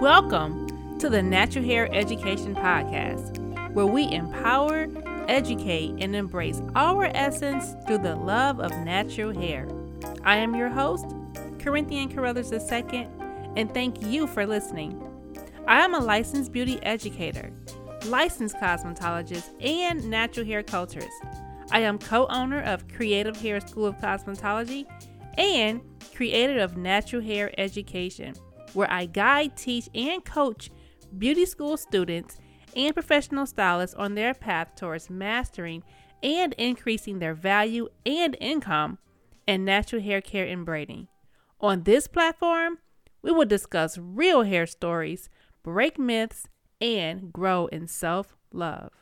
Welcome to the Natural Hair Education Podcast, where we empower, educate, and embrace our essence through the love of natural hair. I am your host, Corinthian Carouthers II, and thank you for listening. I am a licensed beauty educator, licensed cosmetologist, and natural hair culturist. I am co owner of Creative Hair School of Cosmetology and creator of Natural Hair Education where I guide, teach, and coach beauty school students and professional stylists on their path towards mastering and increasing their value and income in natural hair care and braiding. On this platform, we will discuss real hair stories, break myths, and grow in self love.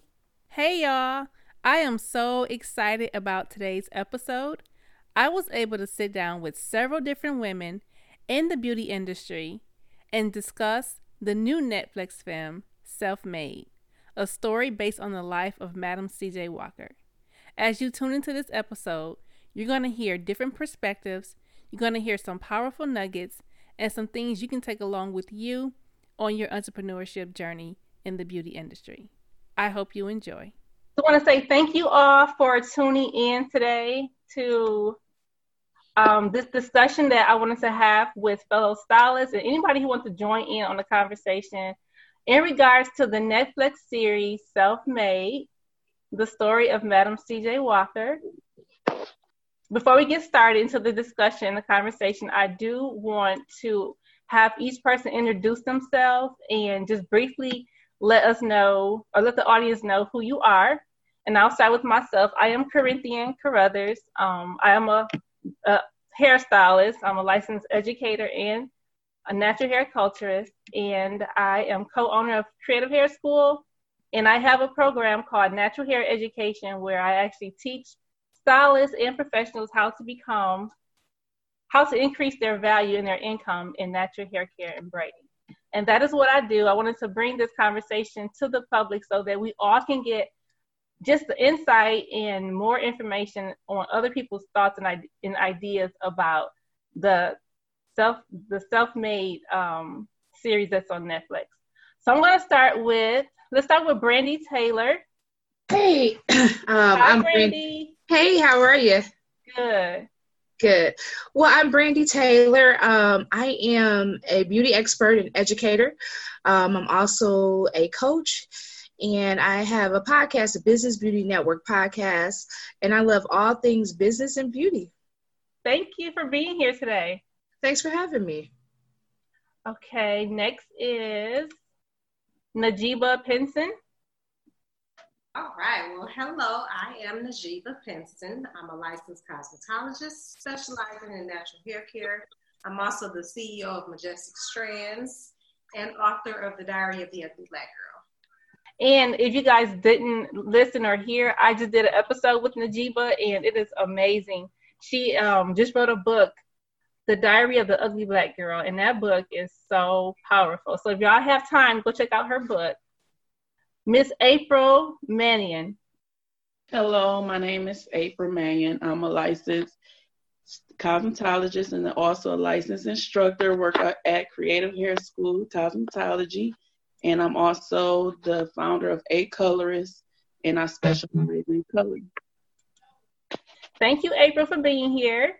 Hey, y'all! I am so excited about today's episode. I was able to sit down with several different women in the beauty industry and discuss the new Netflix film, Self Made, a story based on the life of Madam C.J. Walker. As you tune into this episode, you're going to hear different perspectives, you're going to hear some powerful nuggets, and some things you can take along with you on your entrepreneurship journey in the beauty industry. I hope you enjoy. I want to say thank you all for tuning in today to um, this discussion that I wanted to have with fellow stylists and anybody who wants to join in on the conversation in regards to the Netflix series Self Made, the story of Madam CJ Walker. Before we get started into the discussion, the conversation, I do want to have each person introduce themselves and just briefly let us know or let the audience know who you are. And I'll start with myself. I am Corinthian Carouthers. Um, I am a a hairstylist. I'm a licensed educator and a natural hair culturist, and I am co-owner of Creative Hair School. And I have a program called Natural Hair Education where I actually teach stylists and professionals how to become, how to increase their value and their income in natural hair care and braiding. And that is what I do. I wanted to bring this conversation to the public so that we all can get just the insight and more information on other people's thoughts and, and ideas about the self the self-made um, series that's on Netflix. So I'm going to start with let's start with Brandi Taylor. Hey, um, Hi, I'm Brandi. Hey, how are you? Good. Good. Well, I'm Brandi Taylor. Um, I am a beauty expert and educator. Um, I'm also a coach and I have a podcast, a Business Beauty Network podcast, and I love all things business and beauty. Thank you for being here today. Thanks for having me. Okay, next is Najeebah Pinson. All right. Well, hello. I am Najeebah Pinson. I'm a licensed cosmetologist specializing in natural hair care. I'm also the CEO of Majestic Strands and author of The Diary of the Ugly Black Girl. And if you guys didn't listen or hear, I just did an episode with Najeebah, and it is amazing. She um, just wrote a book, The Diary of the Ugly Black Girl, and that book is so powerful. So if y'all have time, go check out her book. Miss April Mannion. Hello, my name is April Mannion. I'm a licensed cosmetologist and also a licensed instructor. Work at Creative Hair School Cosmetology and I'm also the founder of AColorist, and I specialize in coloring. Thank you, April, for being here.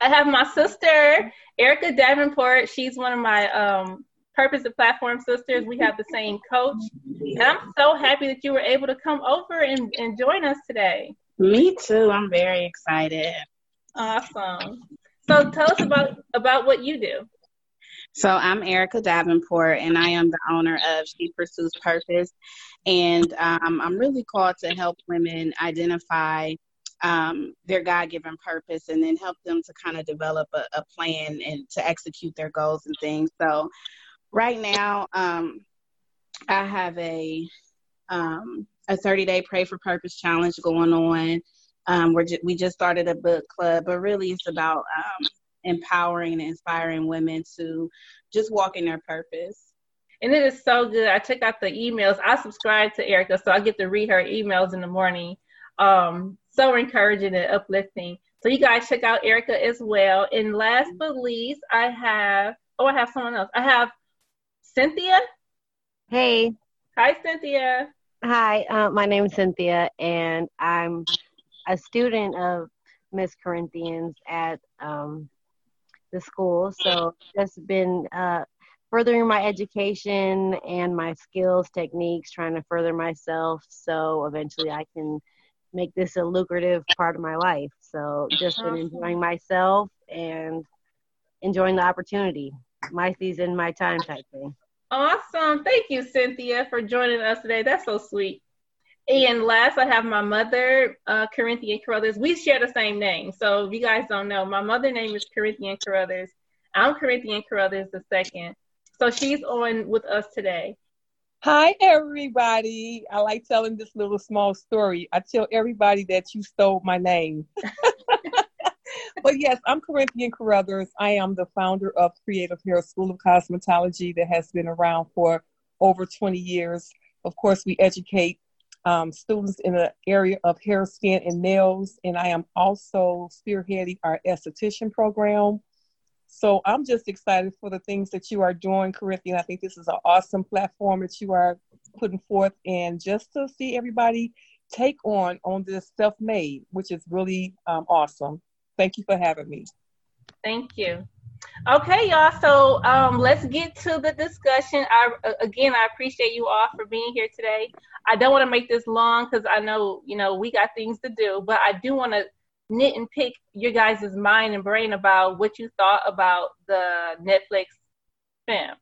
I have my sister, Arika Davenport. She's one of my um, Purpose of Platform sisters. We have the same coach. And I'm so happy that you were able to come over and, and join us today. Me too. I'm very excited. Awesome. So tell us about, about what you do. So I'm Arika Davenport, and I am the owner of She Pursues Purpose. And um, I'm really called to help women identify um, their God given purpose and then help them to kind of develop a, a, plan and to execute their goals and things. So, right now, um, I have a um, a 30 day Pray for Purpose challenge going on. Um, we're ju- we just started a book club, but really it's about um, empowering and inspiring women to just walk in their purpose. And it is so good. I check out the emails. I subscribe to Arika, so I get to read her emails in the morning. Um, so encouraging and uplifting. So you guys check out Arika as well. And last but least, I have oh, I have someone else. I have Cynthia. Hey. Hi, Cynthia. Hi, uh, my name is Cynthia, and I'm a student of Miss Corinthians at um, the school. So just been uh, furthering my education and my skills, techniques, trying to further myself so eventually I can make this a lucrative part of my life. So just been enjoying myself and enjoying the opportunity. My season, my time type thing. Awesome. Thank you, Cynthia, for joining us today. That's so sweet. And last, I have my mother, uh, Corinthian Carouthers. We share the same name. So if you guys don't know, my mother name is Corinthian Carouthers. I'm Corinthian Carouthers the second. So she's on with us today. Hi, everybody. I like telling this little small story. I tell everybody that you stole my name. but yes, I'm Corinthian Carouthers. I am the founder of Creative Hair School of Cosmetology that has been around for over 20 years. Of course, we educate um, students in the area of hair, skin, and nails, and I am also spearheading our esthetician program. So I'm just excited for the things that you are doing, Corinthian. I think this is an awesome platform that you are putting forth, and just to see everybody take on on this self-made, which is really um, awesome. Thank you for having me. Thank you. Okay, y'all. So um, let's get to the discussion. I again, I appreciate you all for being here today. I don't want to make this long because I know you know we got things to do, but I do want to knit and pick your guys' mind and brain about what you thought about the Netflix film.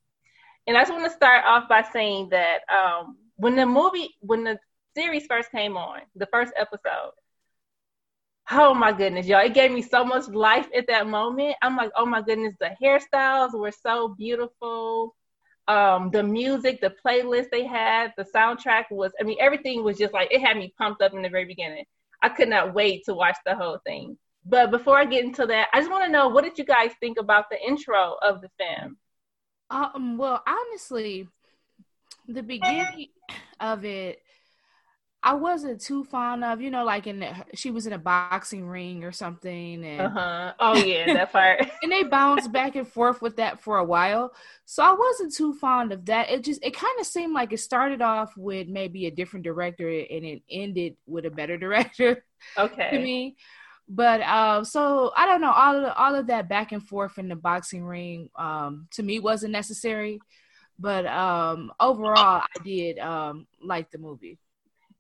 And I just want to start off by saying that um, when the movie, when the series first came on, the first episode, oh my goodness, y'all, it gave me so much life at that moment. I'm like, oh my goodness, the hairstyles were so beautiful. Um, the music, the playlist they had, the soundtrack was, I mean, everything was just like, it had me pumped up in the very beginning. I could not wait to watch the whole thing. But before I get into that, I just want to know what did you guys think about the intro of the film? Um, well, honestly, the beginning of it, I wasn't too fond of, you know, like in the, she was in a boxing ring or something, and uh-huh. oh yeah, that part. and they bounced back and forth with that for a while, so I wasn't too fond of that. It just it kind of seemed like it started off with maybe a different director and it ended with a better director. Okay. to me, but um, so I don't know all of the, all of that back and forth in the boxing ring um to me wasn't necessary, but um overall I did um like the movie.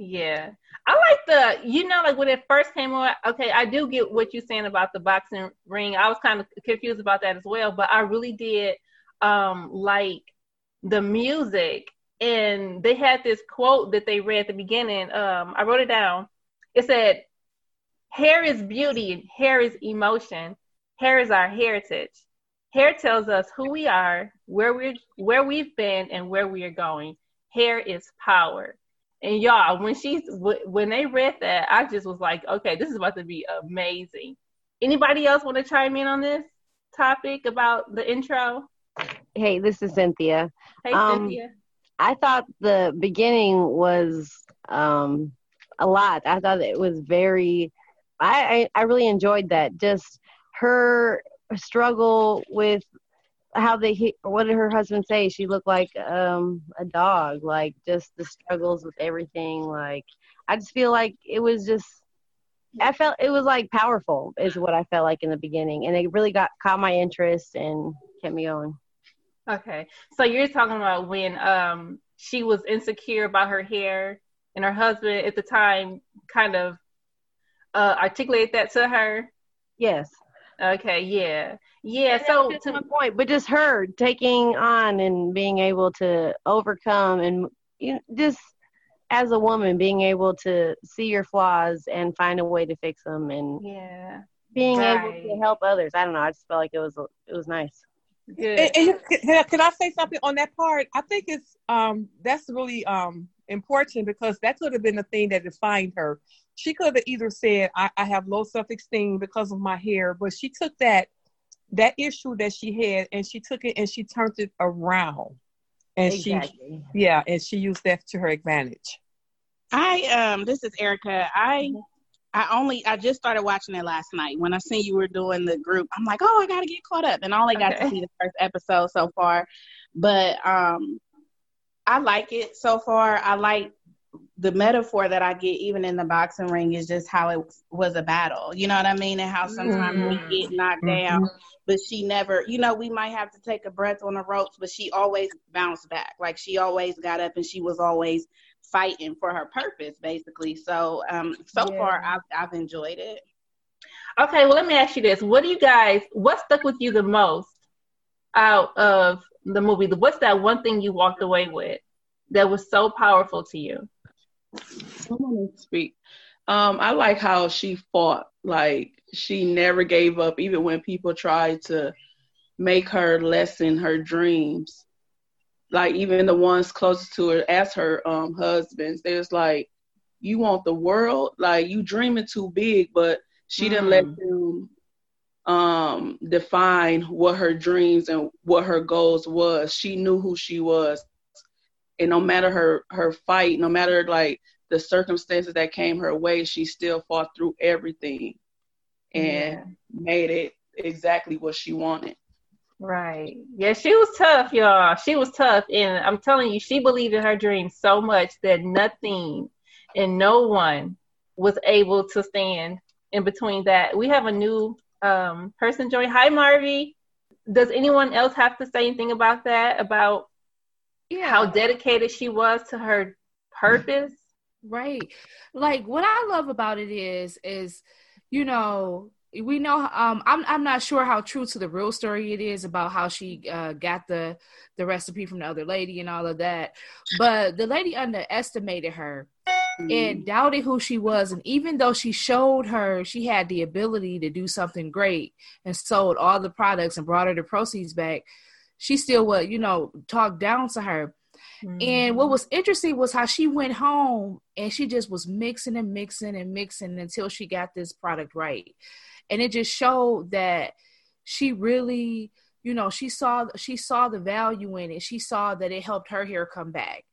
Yeah. I like the, you know, like when it first came on, okay, I do get what you're saying about the boxing ring. I was kind of confused about that as well, but I really did um like the music. And they had this quote that they read at the beginning. Um, I wrote it down. It said, Hair is beauty, hair is emotion, hair is our heritage. Hair tells us who we are, where we where we've been, and where we are going. Hair is power. And y'all, when she's when they read that, I just was like, okay, this is about to be amazing. Anybody else want to chime in on this topic about the intro? Hey, this is Cynthia. Hey, um, Cynthia. I thought the beginning was um, a lot. I thought it was very. I, I I really enjoyed that. Just her struggle with how they what did her husband say? She looked like um a dog like just the struggles with everything like i just feel like it was just i felt it was like powerful is what i felt like in the beginning and it really got caught my interest and kept me going. Okay so you're talking about when um she was insecure about her hair and her husband at the time kind of uh articulated that to her? Yes Okay, yeah, yeah. So to my point, but just her taking on and being able to overcome and you know, just as a woman being able to see your flaws and find a way to fix them and yeah, being right. able to help others. I don't know. I just felt like it was it was nice. Good. And, and, can I say something on that part? I think it's um that's really um important because that could have been the thing that defined her. She could have either said I, I have low self-esteem because of my hair but she took that that issue that she had and she took it and she turned it around. And exactly. she yeah and she used that to her advantage. I um this is Arika. I i only i just started watching it last night. When i seen you were doing the group i'm like oh i gotta get caught up. And all i only got okay. to see the first episode so far. But um, I like it so far. I like the metaphor that I get even in the boxing ring is just how it was a battle. You know what I mean? And how sometimes mm-hmm. we get knocked down, mm-hmm. but she never, you know, we might have to take a breath on the ropes, but she always bounced back. Like she always got up and she was always fighting for her purpose, basically. So, um, so yeah. far I've, I've enjoyed it. Okay, well, let me ask you this: What do you guys? What stuck with you the most out of the movie? What's that one thing you walked away with that was so powerful to you? To speak. Um, I like how she fought. Like she never gave up, even when people tried to make her lessen her dreams. Like even the ones closest to her, as her um, husbands, they was like, "You want the world? Like you dreaming too big." But she didn't let mm. them um, define what her dreams and what her goals was. She knew who she was, and no matter her her fight, no matter like the circumstances that came her way, she still fought through everything and yeah. made it exactly what she wanted. Right. Yeah, she was tough, y'all. She was tough. And I'm telling you, she believed in her dream so much that nothing and no one was able to stand in between that. We have a new um, person join. Hi, Marvy. Does anyone else have to say anything about that? About yeah. how dedicated she was to her purpose? Right. Like what I love about it is, is you know, we know um I'm I'm not sure how true to the real story it is about how she uh, got the the recipe from the other lady and all of that. But the lady underestimated her and mm-hmm. doubted who she was. And even though she showed her she had the ability to do something great and sold all the products and brought her the proceeds back, she still would, you know, talk down to her. Mm-hmm. And what was interesting was how she went home and she just was mixing and mixing and mixing until she got this product right. And it just showed that she really you know she saw she saw the value in it she saw that it helped her hair come back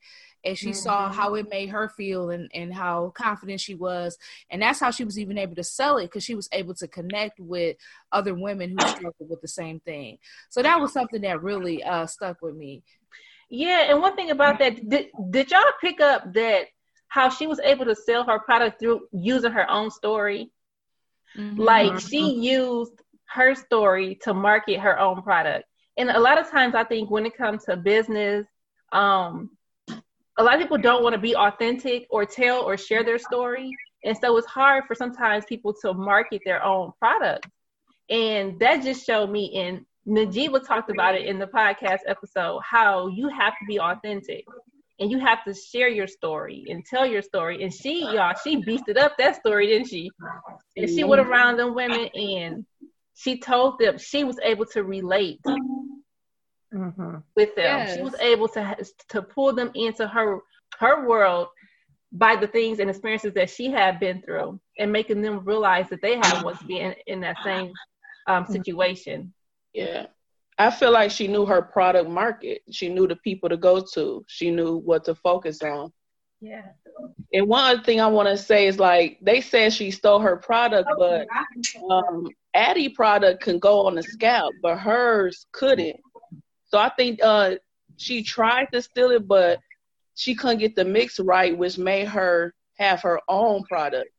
and she mm-hmm. saw how it made her feel and, and how confident she was. And that's how she was even able to sell it because she was able to connect with other women who struggled with the same thing. So that was something that really uh, stuck with me. Yeah and one thing about that did, did y'all pick up that how she was able to sell her product through using her own story? Mm-hmm. like she used her story to market her own product. And a lot of times i think when it comes to business um a lot of people don't want to be authentic or tell or share their story. And so it's hard for sometimes people to market their own product. And that just showed me and Najeebah talked about it in the podcast episode how you have to be authentic and you have to share your story and tell your story. And she, y'all, she beasted up that story, didn't she? And she went around them women and she told them she was able to relate mm-hmm. with them. Yes. She was able to to pull them into her her world by the things and experiences that she had been through, and making them realize that they had once been in that same um, situation. Yeah. I feel like she knew her product market. She knew the people to go to. She knew what to focus on. Yeah. And one other thing I want to say is like they said she stole her product, but um, Addie product can go on the scalp, but hers couldn't. So I think uh, she tried to steal it, but she couldn't get the mix right, which made her have her own product.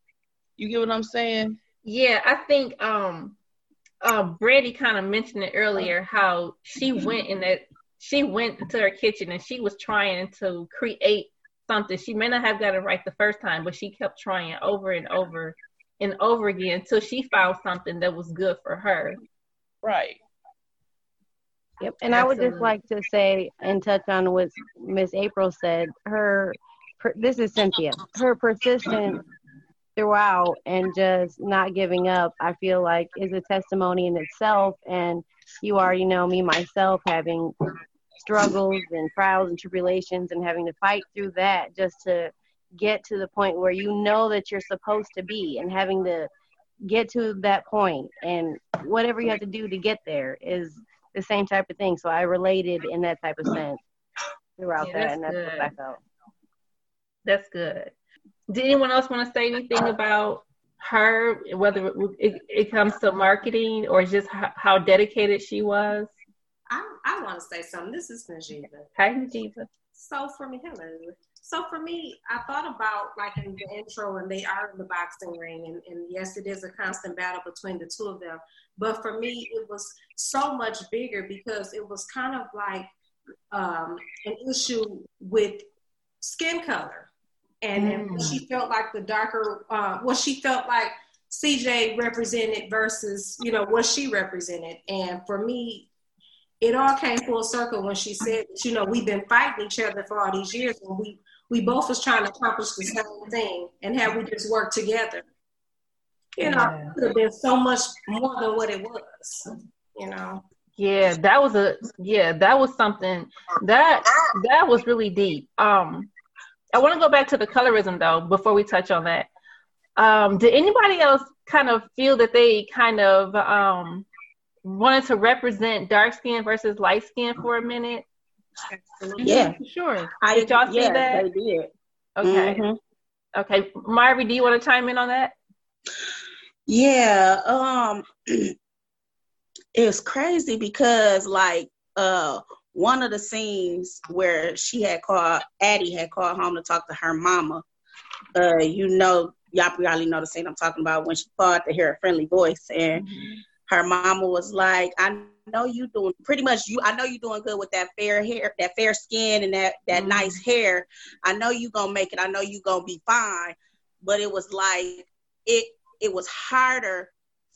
You get what I'm saying? Yeah, I think um, uh, Brandi kind of mentioned it earlier how she went in that she went to her kitchen and she was trying to create something. She may not have got it right the first time, but she kept trying over and over and over again until she found something that was good for her. Right. Yep. And Absolutely. I would just like to say and touch on what Miss April said. Her, per, this is Cynthia. Her persistence throughout and just not giving up, I feel like is a testimony in itself. And you already know me myself having struggles and trials and tribulations and having to fight through that just to get to the point where you know that you're supposed to be and having to get to that point and whatever you have to do to get there is the same type of thing. So I related in that type of sense throughout yeah, that, and that's good. what I felt. That's good. Did anyone else want to say anything about her, whether it, it, it comes to marketing or just how, how dedicated she was? I, I I want to say something. This is Najeebah. Hi, Najeebah. So for me, hello. So for me, I thought about like in the intro, and they are in the boxing ring, and, and yes, it is a constant battle between the two of them. But for me, it was so much bigger because it was kind of like um, an issue with skin color, and, mm. she felt like the darker, uh, what she felt like CJ represented versus you know what she represented, and for me, it all came full circle when she said, you know, we've been fighting each other for all these years, and we we both was trying to accomplish the same thing, and have we just worked together, you know, yeah. could have been so much more than what it was, you know. Yeah, that was a yeah, that was something that that was really deep. Um, I want to go back to the colorism though before we touch on that. Um, did anybody else kind of feel that they kind of um wanted to represent dark skin versus light skin for a minute? Yeah, sure. I, did y'all see yeah, that? They did. Okay. Mm-hmm. Okay, Marvy, do you want to chime in on that? Yeah. Um, it's crazy because like uh one of the scenes where she had called Addie had called home to talk to her mama. Uh, you know, y'all probably know the scene I'm talking about when she called to hear a friendly voice and. Mm-hmm her mama was like, I know you doing pretty much you I know you doing good with that fair hair, that fair skin and that that mm-hmm. nice hair. I know you gonna make it. I know you gonna be fine. But it was like it it was harder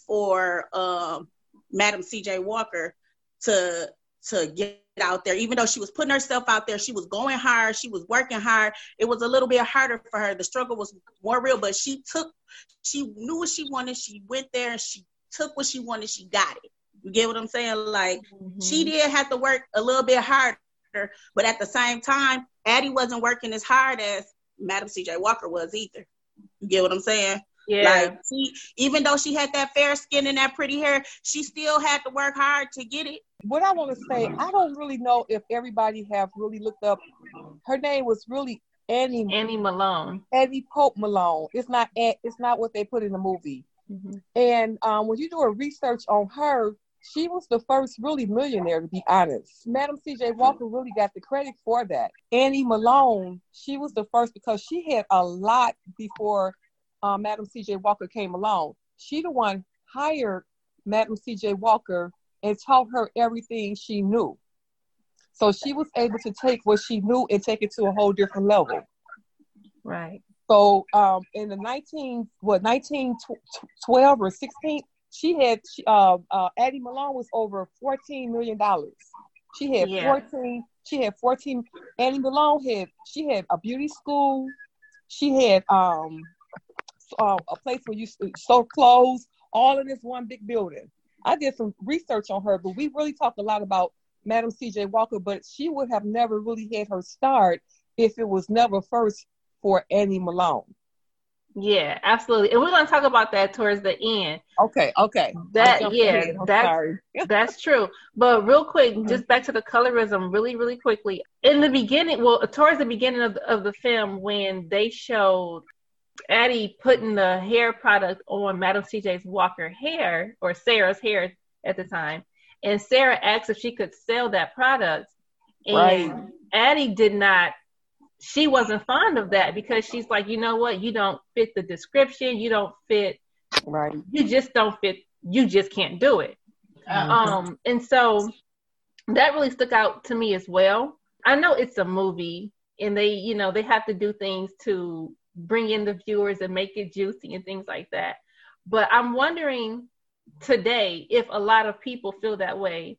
for um Madam CJ Walker to to get out there. Even though she was putting herself out there, she was going hard, she was working hard. It was a little bit harder for her. The struggle was more real, but she took she knew what she wanted. She went there and she took what she wanted, she got it. You get what I'm saying? Like mm-hmm. she did have to work a little bit harder, but at the same time, Addie wasn't working as hard as Madam CJ Walker was either. You get what I'm saying? Yeah. Like she, even though she had that fair skin and that pretty hair, she still had to work hard to get it. What I want to say, I don't really know if everybody have really looked up. Her name was really Annie Annie Malone. Annie Pope Malone. It's not. It's not what they put in the movie. Mm-hmm. And um, when you do a research on her, she was the first really millionaire, to be honest. Madam C.J. Walker really got the credit for that. Annie Malone, she was the first because she had a lot before uh, Madam C.J. Walker came along. She the one hired Madam C.J. Walker and taught her everything she knew. So she was able to take what she knew and take it to a whole different level. Right. So um, in the 19, what, 1912 or 16, she had, uh, uh, Addie Malone was over $14 million. She had yeah. 14, she had 14, Addie Malone had, she had a beauty school. She had um, uh, a place where you sew clothes, all in this one big building. I did some research on her, but we really talked a lot about Madam C.J. Walker, but she would have never really had her start if it was never first for Annie Malone. Yeah, absolutely. And we're going to talk about that towards the end. Okay, okay. That yeah, that's that's true. But real quick, mm-hmm. just back to the colorism really really quickly. In the beginning, well, towards the beginning of the, of the film when they showed Addie putting the hair product on Madam CJ's Walker hair or Sarah's hair at the time, and Sarah asked if she could sell that product, and right. Addie did not she wasn't fond of that because she's like, you know what, you don't fit the description, you don't fit, right? You just don't fit. You just can't do it. Mm-hmm. Um, and so that really stuck out to me as well. I know it's a movie, and they, you know, they have to do things to bring in the viewers and make it juicy and things like that. But I'm wondering today if a lot of people feel that way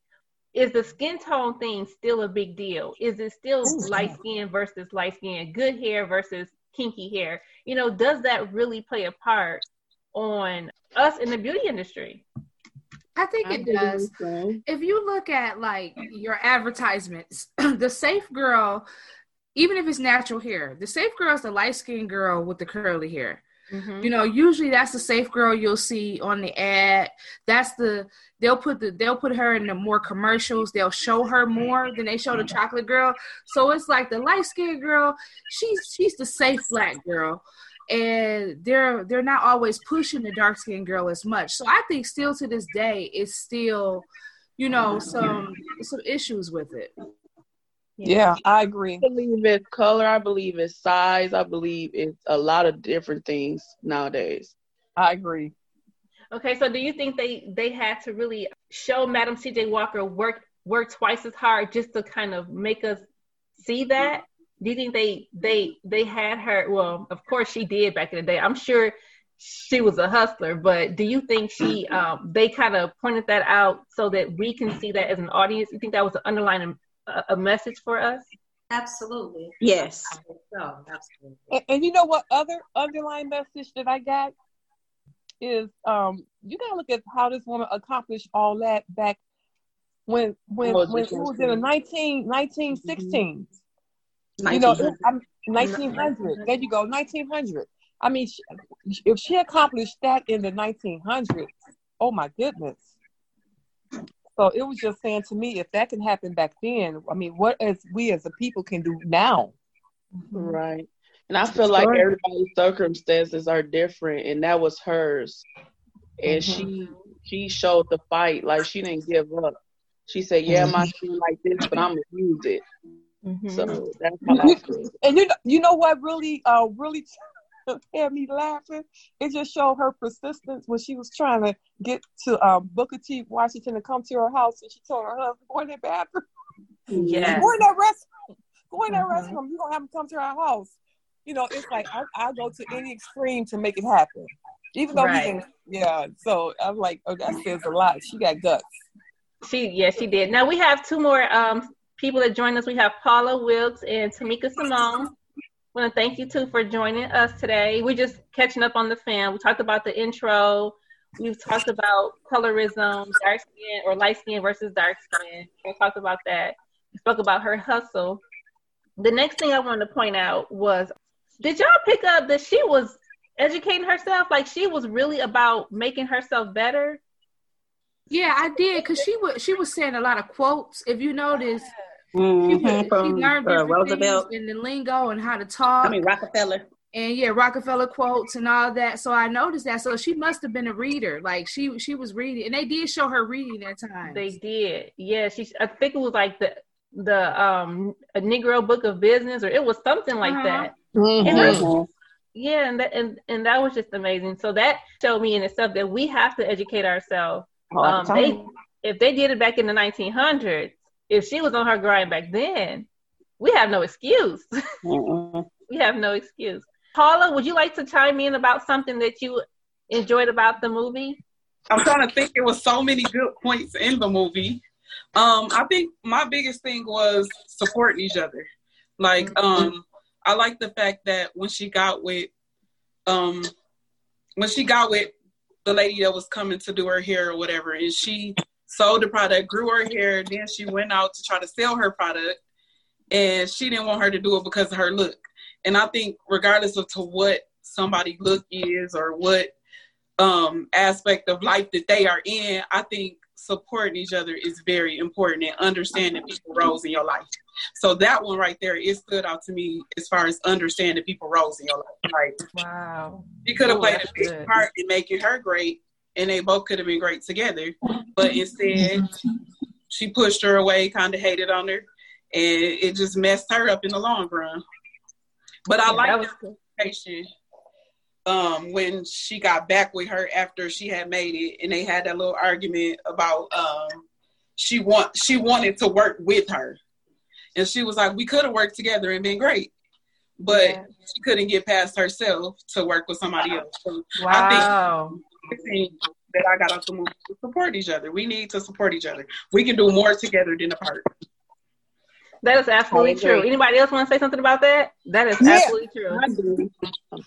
is the skin tone thing still a big deal? Is it still Ooh, light skin versus light skin, good hair versus kinky hair? You know, does that really play a part on us in the beauty industry? I think it does. If you look at like your advertisements, the safe girl, even if it's natural hair, the safe girl is the light skinned girl with the curly hair. Mm-hmm. You know, usually that's the safe girl you'll see on the ad. That's the they'll put the they'll put her in the more commercials. They'll show her more than they show the chocolate girl. So it's like the light skinned girl, she's she's the safe black girl. And they're they're not always pushing the dark skinned girl as much. So I think still to this day it's still you know, some some issues with it. Yeah, I agree. I believe it's color. I believe it's size. I believe it's a lot of different things nowadays. I agree. Okay, so do you think they they had to really show Madam C.J. Walker work work twice as hard just to kind of make us see that? Do you think they they they had her? Well, of course she did back in the day. I'm sure she was a hustler, but do you think she um, they kind of pointed that out so that we can see that as an audience? You think that was an underlying a, a message for us? Absolutely. Yes. I think so. Absolutely. And, and you know what other underlying message that I got is um you gotta look at how this woman accomplished all that back when when Was when it it was in the 19, 1916. Mm-hmm. You know, 1900. There you go, 1900. I mean, she, if she accomplished that in the 1900s, oh my goodness. So it was just saying to me, if that can happen back then, I mean, what as we as a people can do now? Mm-hmm. Right. And I feel like everybody's circumstances are different, and that was hers. And she mm-hmm. she showed the fight, like she didn't give up. She said, "Yeah, my mm-hmm. skin like this, but I'm gonna use it." So that's how I feel. And you know, you know what really, uh, really had me laughing? It just showed her persistence when she was trying to get to um, Booker T. Washington to come to her house, and she told her husband, "Go in that bathroom, Yes. go in that restroom, go in that restroom. You gonna have him come to our house." You know, it's like I, I go to any extreme to make it happen, even though Right. Yeah, so I'm like, oh, that says a lot. She got guts. She yes, she did. Now we have two more um people that joined us. We have Paula Wells and Tammica Simone. Want to thank you too for joining us today. We're just catching up on the film. We talked about the intro. We've talked about colorism, dark skin or light skin versus dark skin. We talked about that. We spoke about her hustle. The next thing I wanted to point out was, did y'all pick up that she was educating herself? Like she was really about making herself better. Yeah, I did because she was she was saying a lot of quotes. If you notice, she, Mhm, was, she From learned uh, different Roosevelt. things in the lingo and how to talk. I mean Rockefeller. and yeah, Rockefeller quotes and all that. So I noticed that. So she must have been a reader. Like she she was reading, and they did show her reading at times. They did. Yeah, she. I think it was like the the um a Negro Book of Business, or it was something like Uh-huh. that. Mhm. And that's- Mhm. yeah, and that and, and that was just amazing. So that showed me in itself that we have to educate ourselves. All the Um, time. they if they did it back in the 1900s, if she was on her grind back then, we have no excuse. We have no excuse. Paula, would you like to chime in about something that you enjoyed about the movie? I'm trying to think. There was so many good points in the movie. Um, I think my biggest thing was supporting each other. Like, um, I like the fact that when she got with, um, when she got with the lady that was coming to do her hair or whatever, and she sold the product, grew her hair, then she went out to try to sell her product, and she didn't want her to do it because of her look. And I think, regardless of to what somebody look is or what um aspect of life that they are in, I think supporting each other is very important and understanding people roles in your life. So that one right there, it stood out to me as far as understanding people roles in your life. Like Wow. she could have played a big good. part in making her great, and they both could have been great together. But instead, she pushed her away, kind of hated on her, and it just messed her up in the long run. But I Yeah, like that was conversation um, when she got back with her after she had made it, and they had that little argument about um, she want she wanted to work with her, and she was like, "We could have worked together and been great." But Yeah. she couldn't get past herself to work with somebody else. So Wow. I think the thing that I got out the movie to support each other. We need to support each other. We can do more together than apart. That is absolutely I true. Anybody else want to say something about that? That is Yeah. absolutely true. I.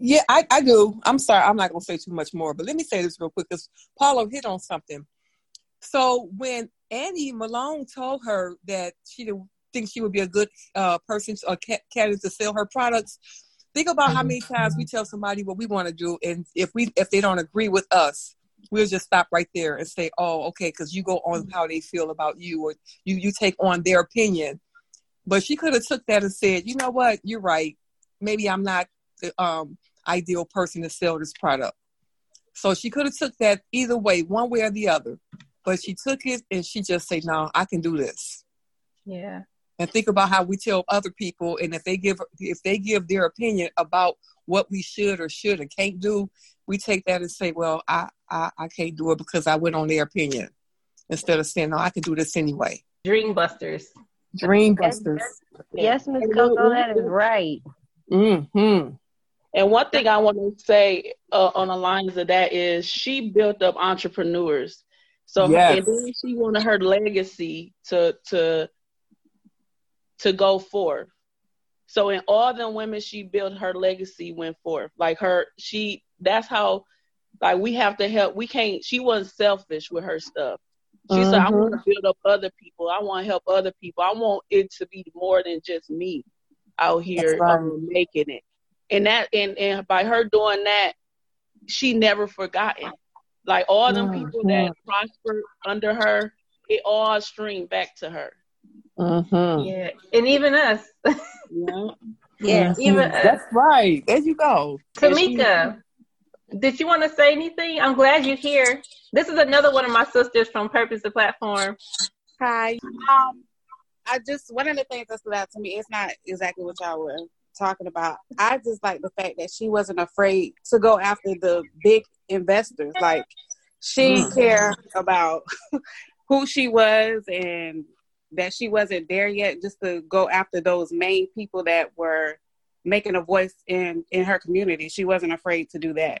Yeah, I, I do. I'm sorry, I'm not gonna say too much more, but let me say this real quick because Paula hit on something. So when Annie Malone told her that she didn't think she would be a good uh, person or ca- candidate to sell her products, think about how many times we tell somebody what we want to do, and if we if they don't agree with us, we'll just stop right there and say, "Oh, okay," because you go on how they feel about you, or you you take on their opinion. But she could have took that and said, "You know what? You're right. Maybe I'm not the um, ideal person to sell this product." So she could have took that either way, one way or the other. but she took it and she just said, "No, I can do this." Yeah. And think about how we tell other people, and if they give if they give their opinion about what we should or should and can't do, we take that and say, "Well, I I, I can't do it because I went on their opinion," instead of saying, "No, I can do this anyway." Dream busters. Dream busters. Yes, Miss Coco, that is right. Mm-hmm. And one thing I want to say uh, on the lines of that is she built up entrepreneurs. So Yes. and then she wanted her legacy to to to go forth. So in all the women she built, her legacy went forth. Like her, she that's how like we have to help. We can't. She wasn't selfish with her stuff. She said, "I want to build up other people. I want to help other people. I want it to be more than just me out here right. um, making it." And that and and by her doing that, she never forgotten. Like all them people that prospered under her, it all streamed back to her. Mm-hmm. Yeah. And even us. Yeah. Yeah. Even us. That's right. There you go. Tammica, did you want to say anything? I'm glad you're here. This is another one of my sisters from Purpose the Platform. Hi. Um, I just one of the things that stood out to me. It's not exactly what y'all were talking about. I just like the fact that she wasn't afraid to go after the big investors. Like she Mm. cared about who she was and that she wasn't there yet. Just to go after those main people that were making a voice in in her community. She wasn't afraid to do that.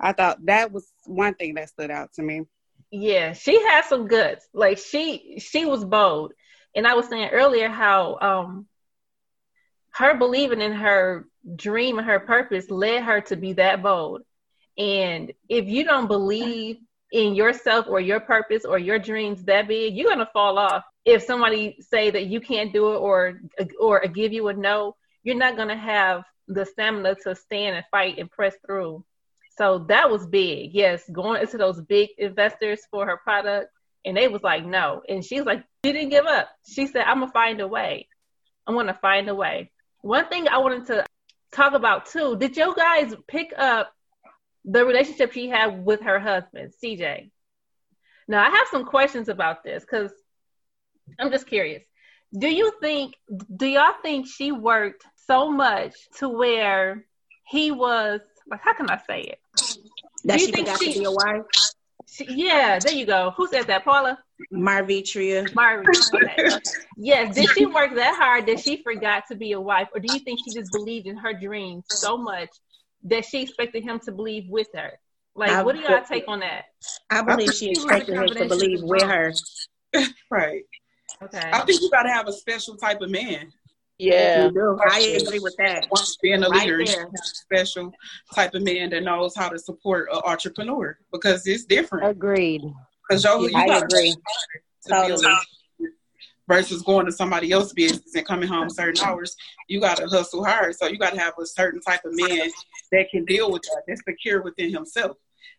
I thought that was one thing that stood out to me. Yeah, she had some guts. Like she she was bold. And I was saying earlier how um her believing in her dream and her purpose led her to be that bold. And if you don't believe in yourself or your purpose or your dreams that big, you're gonna fall off. If somebody say that you can't do it or or give you a no, you're not gonna have the stamina to stand and fight and press through. So that was big. Yes, going into those big investors for her product, and they was like no, and she was like she didn't give up. She said I'm gonna find a way. I'm gonna find a way. One thing I wanted to talk about too. Did you guys pick up the relationship she had with her husband, CJ? Now I have some questions about this because I'm just curious. Do you think? Do y'all think she worked so much to where he was like? How can I say it? That Do you she think forgot to she- be a wife. She- yeah, there you go. Who said that, Paula? Marvetria. Marvin. Okay. yes. Did she work that hard that she forgot to be a wife, or do you think she just believed in her dreams so much that she expected him to believe with her? Like, I- what do y'all take on that? I believe she She expected him to believe with her. Right. Okay. I think you gotta have a special type of man. Yeah. I agree with that. Being a leader, you there. a special type of man that knows how to support an entrepreneur because it's different. Agreed. Because Joe, you I gotta agree. work hard to Totally. Versus going to somebody else's business and coming home certain hours. You gotta hustle hard. So you gotta have a certain type of man that can deal with that. That's secure within himself.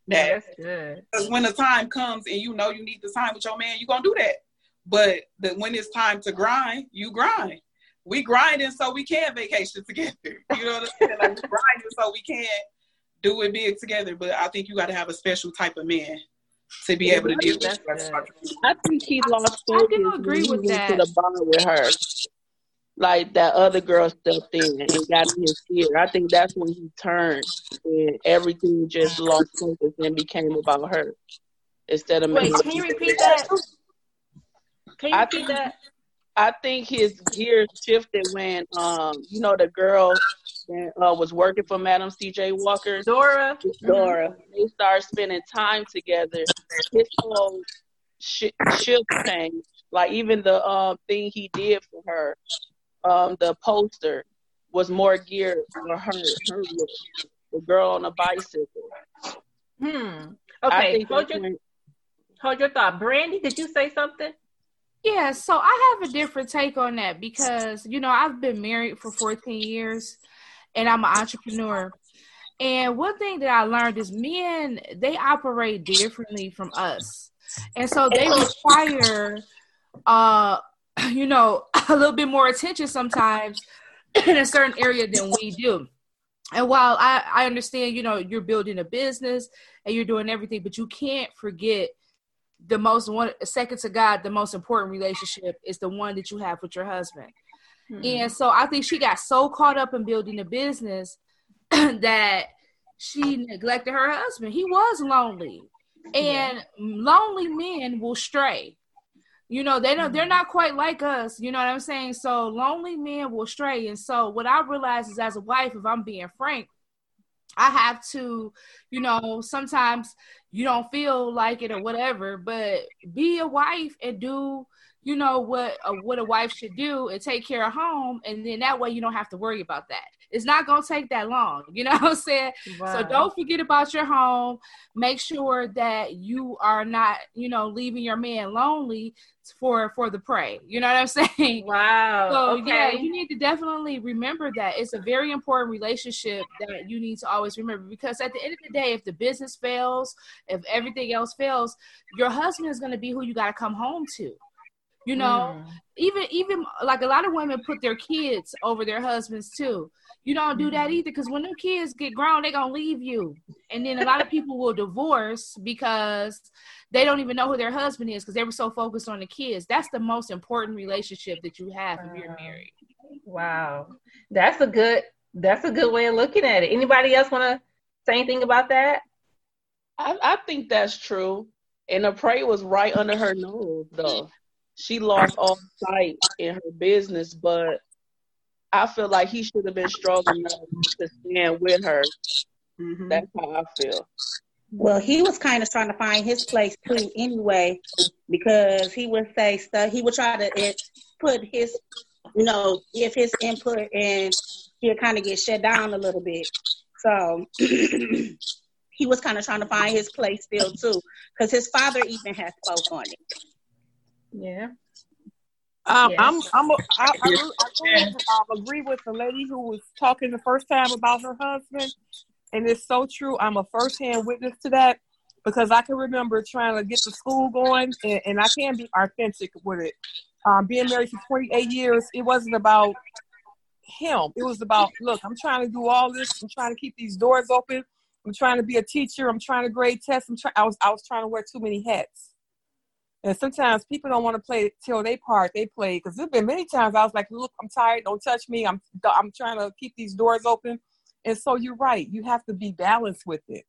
That That's good. because when the time comes and you know you need the time with your man, you're gonna do that. But the, when it's time to grind, you grind. We grinding so we can vacation together. You know what I'm saying? Like we grinding so we can do it big together. But I think you got to have a special type of man to be able to deal with That's that. I think he lost I focus do when agree he with that. to the bar with her. Like that other girl stepped in and got in his ear. I think that's when he turned and everything just lost focus and became about her instead of Wait, can you repeat that? Can you I repeat think- that? I think his gears shifted when um you know the girl that uh, was working for Madam C.J. Walker, Dora. Dora. They started spending time together. His whole shi shift changed. Like even the um thing he did for her, um the poster was more geared for her. Her look. The girl on a bicycle. Hmm. Okay. Hold your when, hold your thought. Brandi, did you say something? Yeah, so I have a different take on that because you know I've been married for 14 years, and I'm an entrepreneur. And one thing that I learned is men they operate differently from us, and so they require, uh, you know, a little bit more attention sometimes in a certain area than we do. And while I, I understand, you know, you're building a business and you're doing everything, but you can't forget the most one second to God, the most important relationship is the one that you have with your husband. Mm-hmm. And so I think she got so caught up in building a business that she neglected her husband. He was lonely. And yeah. lonely men will stray. You know, they don't they're mm-hmm. not quite like us, you know what I'm saying? So lonely men will stray. And so what I realize is as a wife, if I'm being frank, I have to, you know, sometimes you don't feel like it or whatever, but be a wife and do you know what a, what a wife should do and take care of home and then that way you don't have to worry about that. It's not going to take that long you know what i'm saying? Wow. so don't forget about your home. Make sure that you are not you know leaving your man lonely for for the prey you know what i'm saying? Wow so okay. yeah you need to definitely remember that. It's a very important relationship that you need to always remember because at the end of the day if the business fails if everything else fails your husband is going to be who you got to come home to you know, mm. even even like a lot of women put their kids over their husbands too. You don't do that mm-hmm. either because when them kids get grown, they're gonna leave you. And then a lot of people will divorce because they don't even know who their husband is because they were so focused on the kids. That's the most important relationship that you have if you're married. Wow, that's a good that's a good way of looking at it. Anybody else want to say anything about that? I, I think that's true. And the prey was right under her nose, though she lost all sight in her business, but I feel like he should have been strong enough to stand with her. Mm-hmm. That's how I feel. Well, he was kind of trying to find his place too, anyway, because he would say stuff. He would try to it, put his, you know, give his input, and he'll kind of get shut down a little bit. So he was kind of trying to find his place still too, because his father even had spoke on it. Yeah. Um, yes. I'm, I'm, a, I, I, I, I agree with the lady who was talking the first time about her husband, and it's so true. I'm a firsthand witness to that because I can remember trying to get the school going, and, and I can be authentic with it. Um, being married for 28 years, it wasn't about him. It was about, look, I'm trying to do all this. I'm trying to keep these doors open. I'm trying to be a teacher. I'm trying to grade tests. I'm trying. I was, I was trying to wear too many hats. And sometimes people don't want to play till they part. They play because there's been many times I was like, "Look, I'm tired. Don't touch me. I'm I'm trying to keep these doors open." And so you're right. You have to be balanced with it,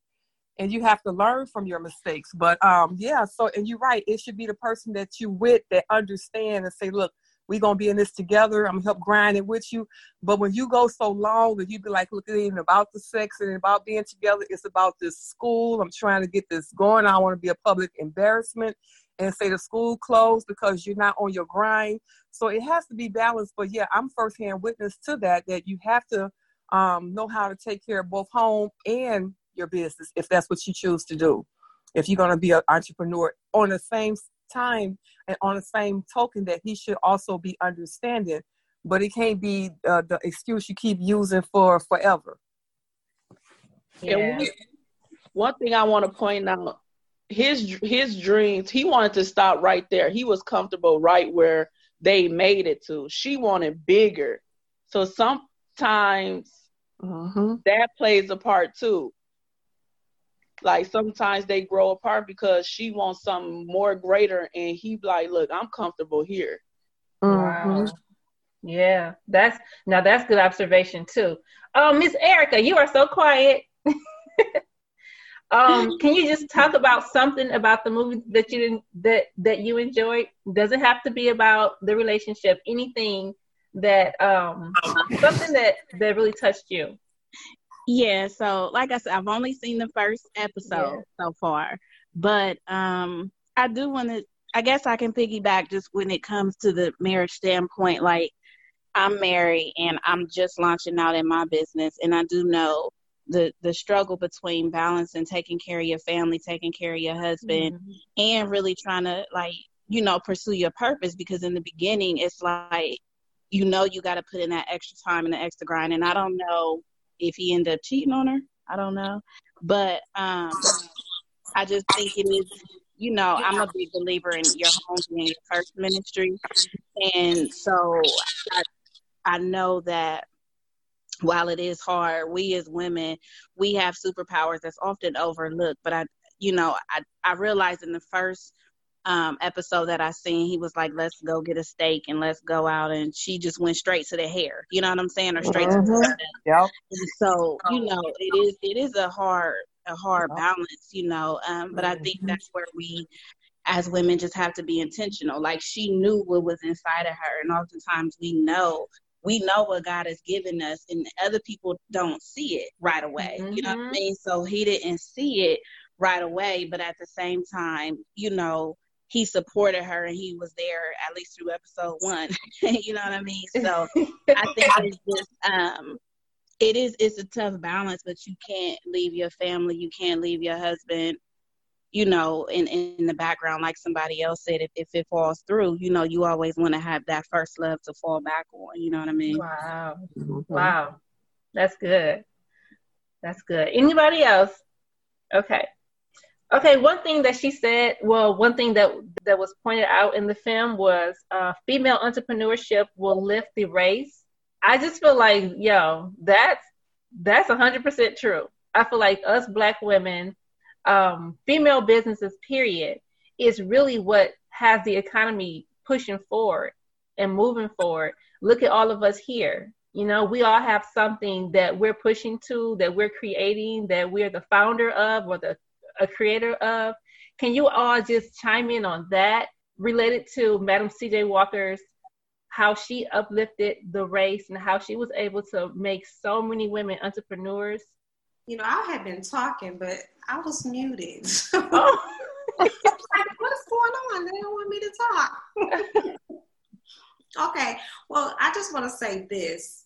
and you have to learn from your mistakes. But um, yeah. So and you're right. It should be the person that you with that understand and say, "Look, we're gonna be in this together. I'm gonna help grind it with you." But when you go so long that you be like, "Look, it ain't about the sex and about being together. It's about this school. I'm trying to get this going. I want to be a public embarrassment." And say the school closed because you're not on your grind. So it has to be balanced. But yeah, I'm firsthand witness to that, that you have to um, know how to take care of both home and your business if that's what you choose to do. If you're going to be an entrepreneur on the same time and on the same token that he should also be understanding, but it can't be uh, the excuse you keep using for forever. Yeah. One, one thing I want to point out his his dreams he wanted to stop right there. He was comfortable right where they made it to. She wanted bigger. So sometimes mm-hmm. that plays a part too. Like sometimes they grow apart because she wants something more greater and he like look i'm comfortable here. Mm-hmm. wow. Yeah that's now that's good observation too. Oh miss Arika you are so quiet Um, can you just talk about something about the movie that you didn't that that you enjoyed? Doesn't have to be about the relationship. Anything that um something that that really touched you. Yeah. So, like I said, I've only seen the first episode yeah. so far, but um, I do want to. I guess I can piggyback just when it comes to the marriage standpoint. Like, I'm married and I'm just launching out in my business, and I do know the the struggle between balancing taking care of your family, taking care of your husband, mm-hmm. and really trying to like you know pursue your purpose. Because in the beginning, it's like you know you got to put in that extra time and the extra grind. And I don't know if he ended up cheating on her. I don't know, but um, I just think it is. You know, I'm a big believer in your home being your first ministry, and so I, I know that while it is hard, we as women, we have superpowers that's often overlooked. But I, you know, I, I realized in the first um, episode that I seen, he was like, "Let's go get a steak and let's go out," and she just went straight to the hair. You know what I'm saying, or straight Mhm. to the Yep. and so you know it is it is a hard a hard balance you know um but i think that's where we as women just have to be intentional like she knew what was inside of her and oftentimes we know we know what god has given us and other people don't see it right away you know what i mean? So he didn't see it right away but at the same time you know he supported her and he was there at least through episode one you know what i mean? So i think it's just um it is it's a tough balance but you can't leave your family you can't leave your husband you know in in the background like somebody else said if, if it falls through you know you always want to have that first love to fall back on you know what i mean Wow. Wow. That's good. That's good. Anybody else? Okay. Okay, one thing that she said, well, one thing that that was pointed out in the film was uh, female entrepreneurship will lift the race. I just feel like, yo, that's that's hundred percent true. I feel like us black women, um, female businesses, period, is really what has the economy pushing forward and moving forward. Look at all of us here. You know, we all have something that we're pushing to, that we're creating, that we're the founder of or the a creator of. Can you all just chime in on that related to Madam CJ Walker's how she uplifted the race and how she was able to make so many women entrepreneurs? You know, I had been talking, but I was muted. Oh. like, what's going on? They don't want me to talk. okay, well, I just want to say this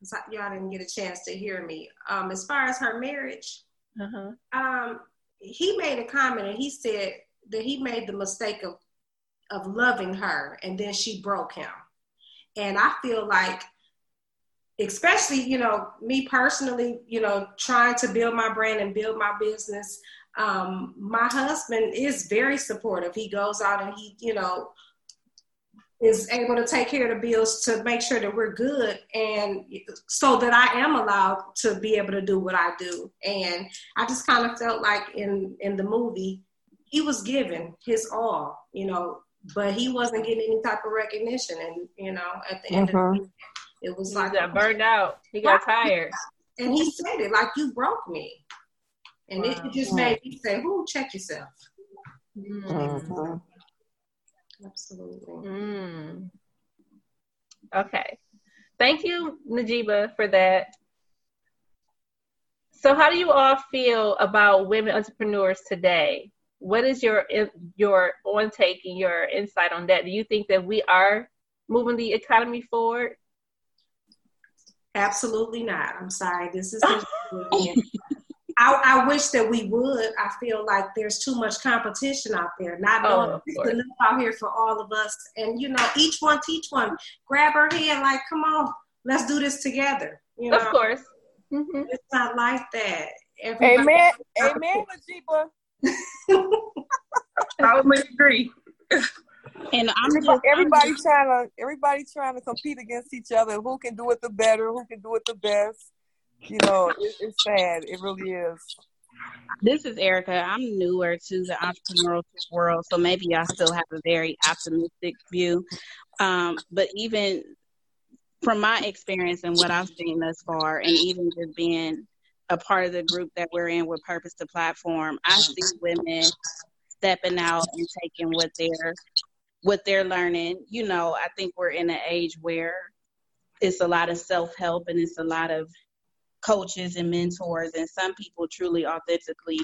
because y'all didn't get a chance to hear me. Um, as far as her marriage, Uh-huh. um, he made a comment and he said that he made the mistake of of loving her and then she broke him. And I feel like especially, you know, me personally, you know, trying to build my brand and build my business, um, my husband is very supportive. He goes out and he, you know, is able to take care of the bills to make sure that we're good and so that I am allowed to be able to do what I do. And I just kind of felt like in in the movie he was giving his all, you know, but he wasn't getting any type of recognition and you know at the end of the day it was He like got burned out. He got tired. and he said it like you broke me. And it, Wow. it just made me say, Who check yourself? Mhm. Absolutely. Mm. Okay. Thank you, Najeebah, for that. So, how do you all feel about women entrepreneurs today? What is your your on take and your insight on that? Do you think that we are moving the economy forward? Absolutely not. I'm sorry. This is. I, I wish that we would. I feel like there's too much competition out there. Not Oh, knowing of enough out here for all of us. And you know, each one teach one. Grab her hand, like, come on, let's do this together. You know, Of course. Mhm. it's not like that. Everybody- Amen. Amen, Najeebah. I would agree. and i'm Everybody, just everybody trying to everybody trying to compete against each other. Who can do it the better? Who can do it the best? You know, it, it's sad. It really is. this is Arika i'm newer to the entrepreneurial world so maybe i still have a very optimistic view um, but even from my experience and what i've seen thus far and even just being a part of the group that we're in with purpose to platform i see women stepping out and taking what they're what they're learning. You know i think we're in an age where it's a lot of self-help and it's a lot of coaches and mentors and some people truly authentically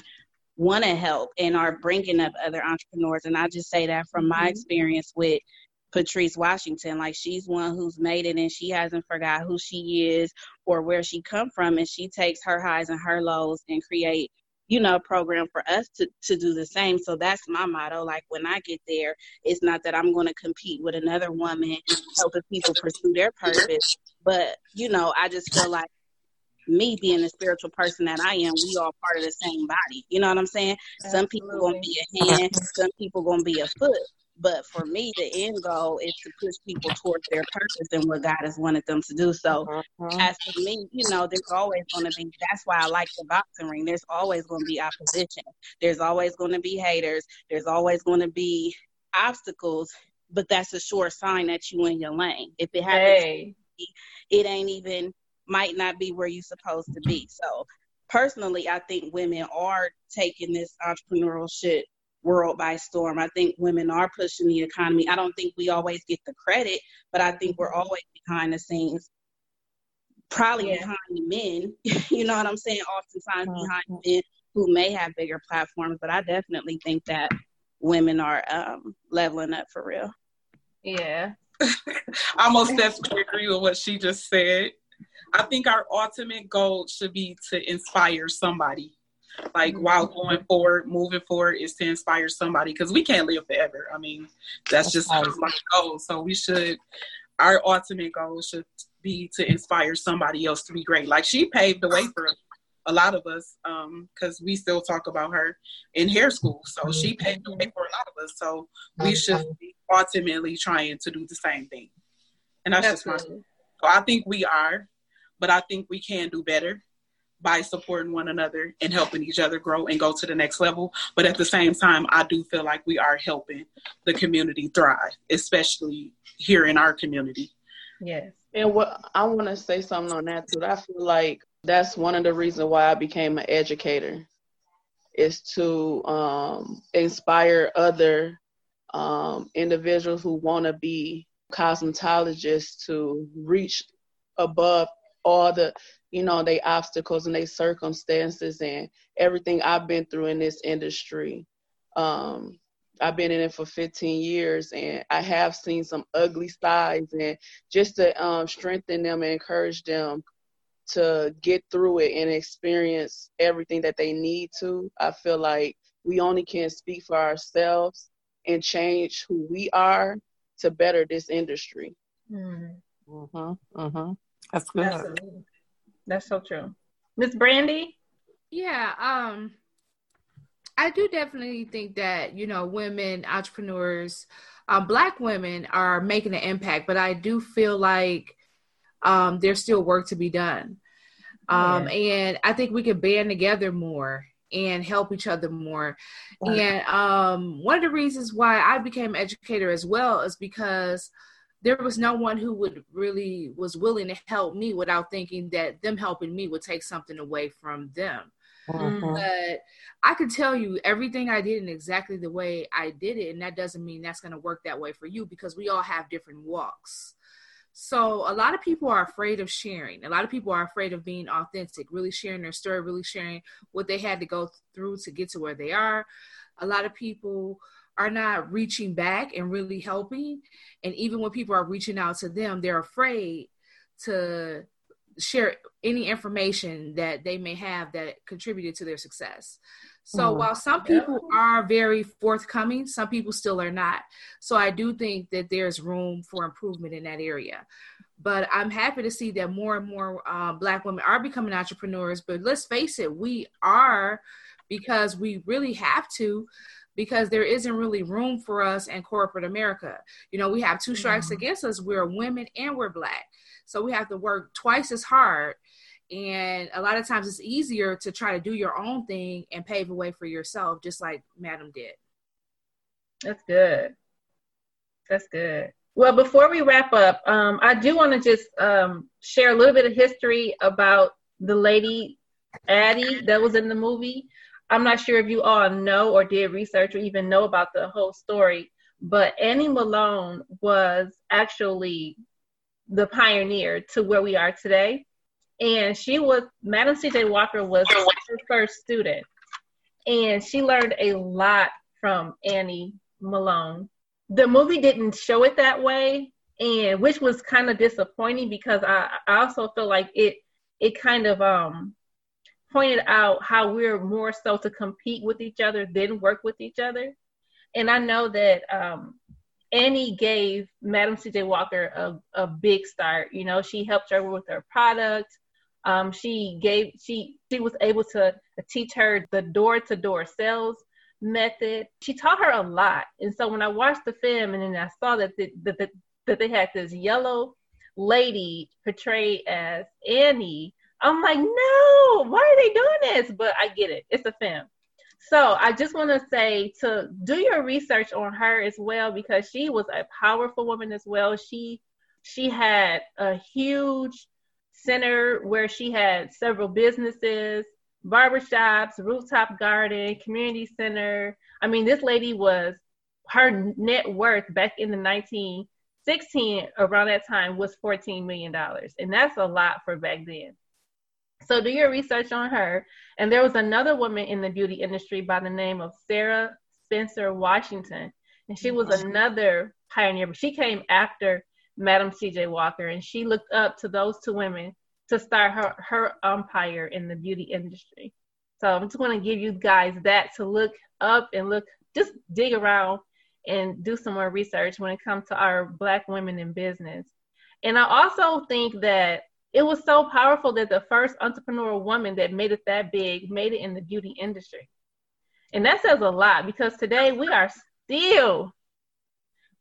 want to help and are bringing up other entrepreneurs. And i just say that from my mm-hmm. experience with patrice washington like she's one who's made it and she hasn't forgot who she is or where she come from and she takes her highs and her lows and create you know a program for us to, to do the same so that's my motto like when i get there it's not that i'm going to compete with another woman helping people pursue their purpose but you know i just feel like me being the spiritual person that I am, we all part of the same body. You know what I'm saying? Some people gonna be a hand, some people gonna be a foot. But for me, the end goal is to push people towards their purpose and what God has wanted them to do. So, mm-hmm. as for me, you know, there's always going to be. That's why I like the boxing ring. There's always going to be opposition. There's always going to be haters. There's always going to be obstacles. But that's a sure sign that you in your lane. If it happens, hey. it ain't even might not be where you're supposed to be. So personally, I think women are taking this entrepreneurial shit world by storm. I think women are pushing the economy. I don't think we always get the credit, but I think we're always behind the scenes, probably yeah. behind the men. you know what I'm saying? Oftentimes mm-hmm. behind men who may have bigger platforms, but I definitely think that women are um, leveling up for real. Yeah. I most definitely agree with what she just said. I think our ultimate goal should be to inspire somebody. Like mm-hmm. while going forward, moving forward is to inspire somebody because we can't live forever. I mean, that's, just my goal. So we should, our ultimate goal should be to inspire somebody else to be great. Like she paved the way for a lot of us because um, we still talk about her in hair school. So she mm-hmm. paved the way for a lot of us. So we should be ultimately trying to do the same thing. And that's Absolutely. just my. So I think we are but I think we can do better by supporting one another and helping each other grow and go to the next level. But at the same time, I do feel like we are helping the community thrive, especially here in our community. Yes. And what I want to say something on that too. I feel like that's one of the reasons why I became an educator is to um, inspire other um, individuals who want to be cosmetologists to reach above all the you know they obstacles and they circumstances and everything I've been through in this industry. Um, I've been in it for 15 years and I have seen some ugly sides and just to um, strengthen them and encourage them to get through it and experience everything that they need to. I feel like we only can speak for ourselves and change who we are to better this industry. Mm. Mm-hmm. Mm-hmm. That's good. Absolutely. That's so true. Miss Brandi? Yeah, um, I do definitely think that, you know, women entrepreneurs, um, black women are making an impact, but I do feel like um, there's still work to be done. Um, yeah. And I think we can band together more and help each other more. And um, one of the reasons why I became educator as well is because there was no one who would really was willing to help me without thinking that them helping me would take something away from them. Mm-hmm. But I could tell you everything I did in exactly the way I did it, and that doesn't mean that's going to work that way for you because we all have different walks. So a lot of people are afraid of sharing. A lot of people are afraid of being authentic, really sharing their story, really sharing what they had to go through to get to where they are. A lot of people are not reaching back and really helping. And even when people are reaching out to them, they're afraid to share any information that they may have that contributed to their success. So mm-hmm. while some people are very forthcoming, some people still are not. So I do think that there's room for improvement in that area. But I'm happy to see that more and more uh, Black women are becoming entrepreneurs. But let's face it, we are because we really have to because there isn't really room for us in corporate America. You know, we have two strikes mm-hmm. against us. We're women and we're black. So we have to work twice as hard. And a lot of times it's easier to try to do your own thing and pave a way for yourself, just like Madam did. That's good. That's good. Well, before we wrap up, um, I do want to just um, share a little bit of history about the lady Addie that was in the movie. I'm not sure if you all know or did research or even know about the whole story, but Annie Malone was actually the pioneer to where we are today. And she was, Madam C.J. Walker was her first student. And she learned a lot from Annie Malone. The movie didn't show it that way, and which was kind of disappointing because I, I also feel like it it kind of um pointed out how we're more so to compete with each other than work with each other. And I know that um, Annie gave Madam C.J. Walker a, a big start. You know, she helped her with her product. Um, she gave she she was able to teach her the door to door sales method. She taught her a lot. And so when I watched the film and then I saw that the, that, that they had this yellow lady portrayed as Annie, I'm like, no, why are they doing this? But I get it. It's a film. So I just want to say to do your research on her as well because she was a powerful woman as well. She she had a huge center where she had several businesses, barbershops, rooftop garden, community center. I mean, this lady was her net worth back in the 1916 around that time was 14 million dollars, and that's a lot for back then. So do your research on her. And there was another woman in the beauty industry by the name of Sarah Spencer Washington, and she was another pioneer. But she came after Madam C.J. Walker, and she looked up to those two women to start her her empire in the beauty industry. So I'm just going to give you guys that to look up and look, just dig around and do some more research when it comes to our Black women in business. And I also think that it was so powerful that the first entrepreneurial woman that made it that big made it in the beauty industry. And that says a lot because today we are still,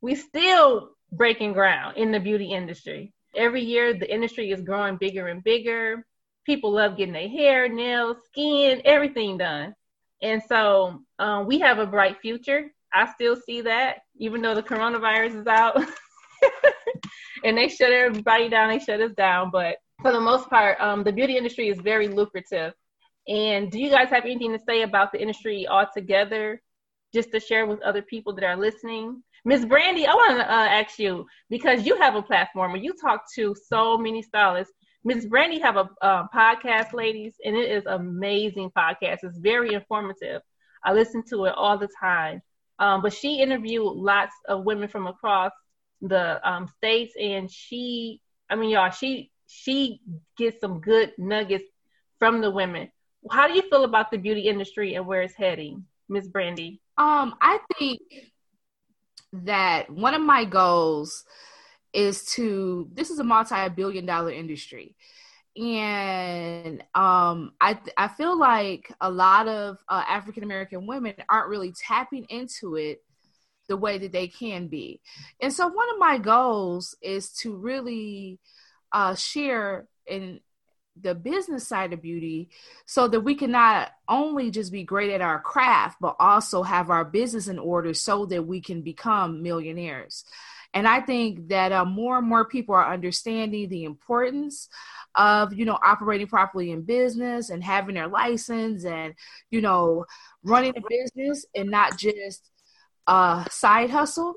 we still breaking ground in the beauty industry. Every year the industry is growing bigger and bigger. People love getting their hair, nails, skin, everything done. And so um, we have a bright future. I still see that, even though the coronavirus is out. and they shut everybody down. They shut us down. But for the most part, um, the beauty industry is very lucrative. And do you guys have anything to say about the industry altogether, just to share with other people that are listening? Miss Brandi, I want to uh, ask you because you have a platform you talk to so many stylists. Miss Brandi have a uh, podcast, ladies, and it is amazing podcast. It's very informative. I listen to it all the time. Um, but she interviewed lots of women from across the um, states, and she, I mean, y'all, she she gets some good nuggets from the women. How do you feel about the beauty industry and where it's heading, Miss Brandi? Um, I think that one of my goals is to this is a multi-billion dollar industry and um, I I feel like a lot of uh, African American women aren't really tapping into it the way that they can be. And so one of my goals is to really uh, share in the business side of beauty so that we can not only just be great at our craft, but also have our business in order so that we can become millionaires. And I think that uh, more and more people are understanding the importance of, you know, operating properly in business and having their license and, you know, running a business and not just a side hustle.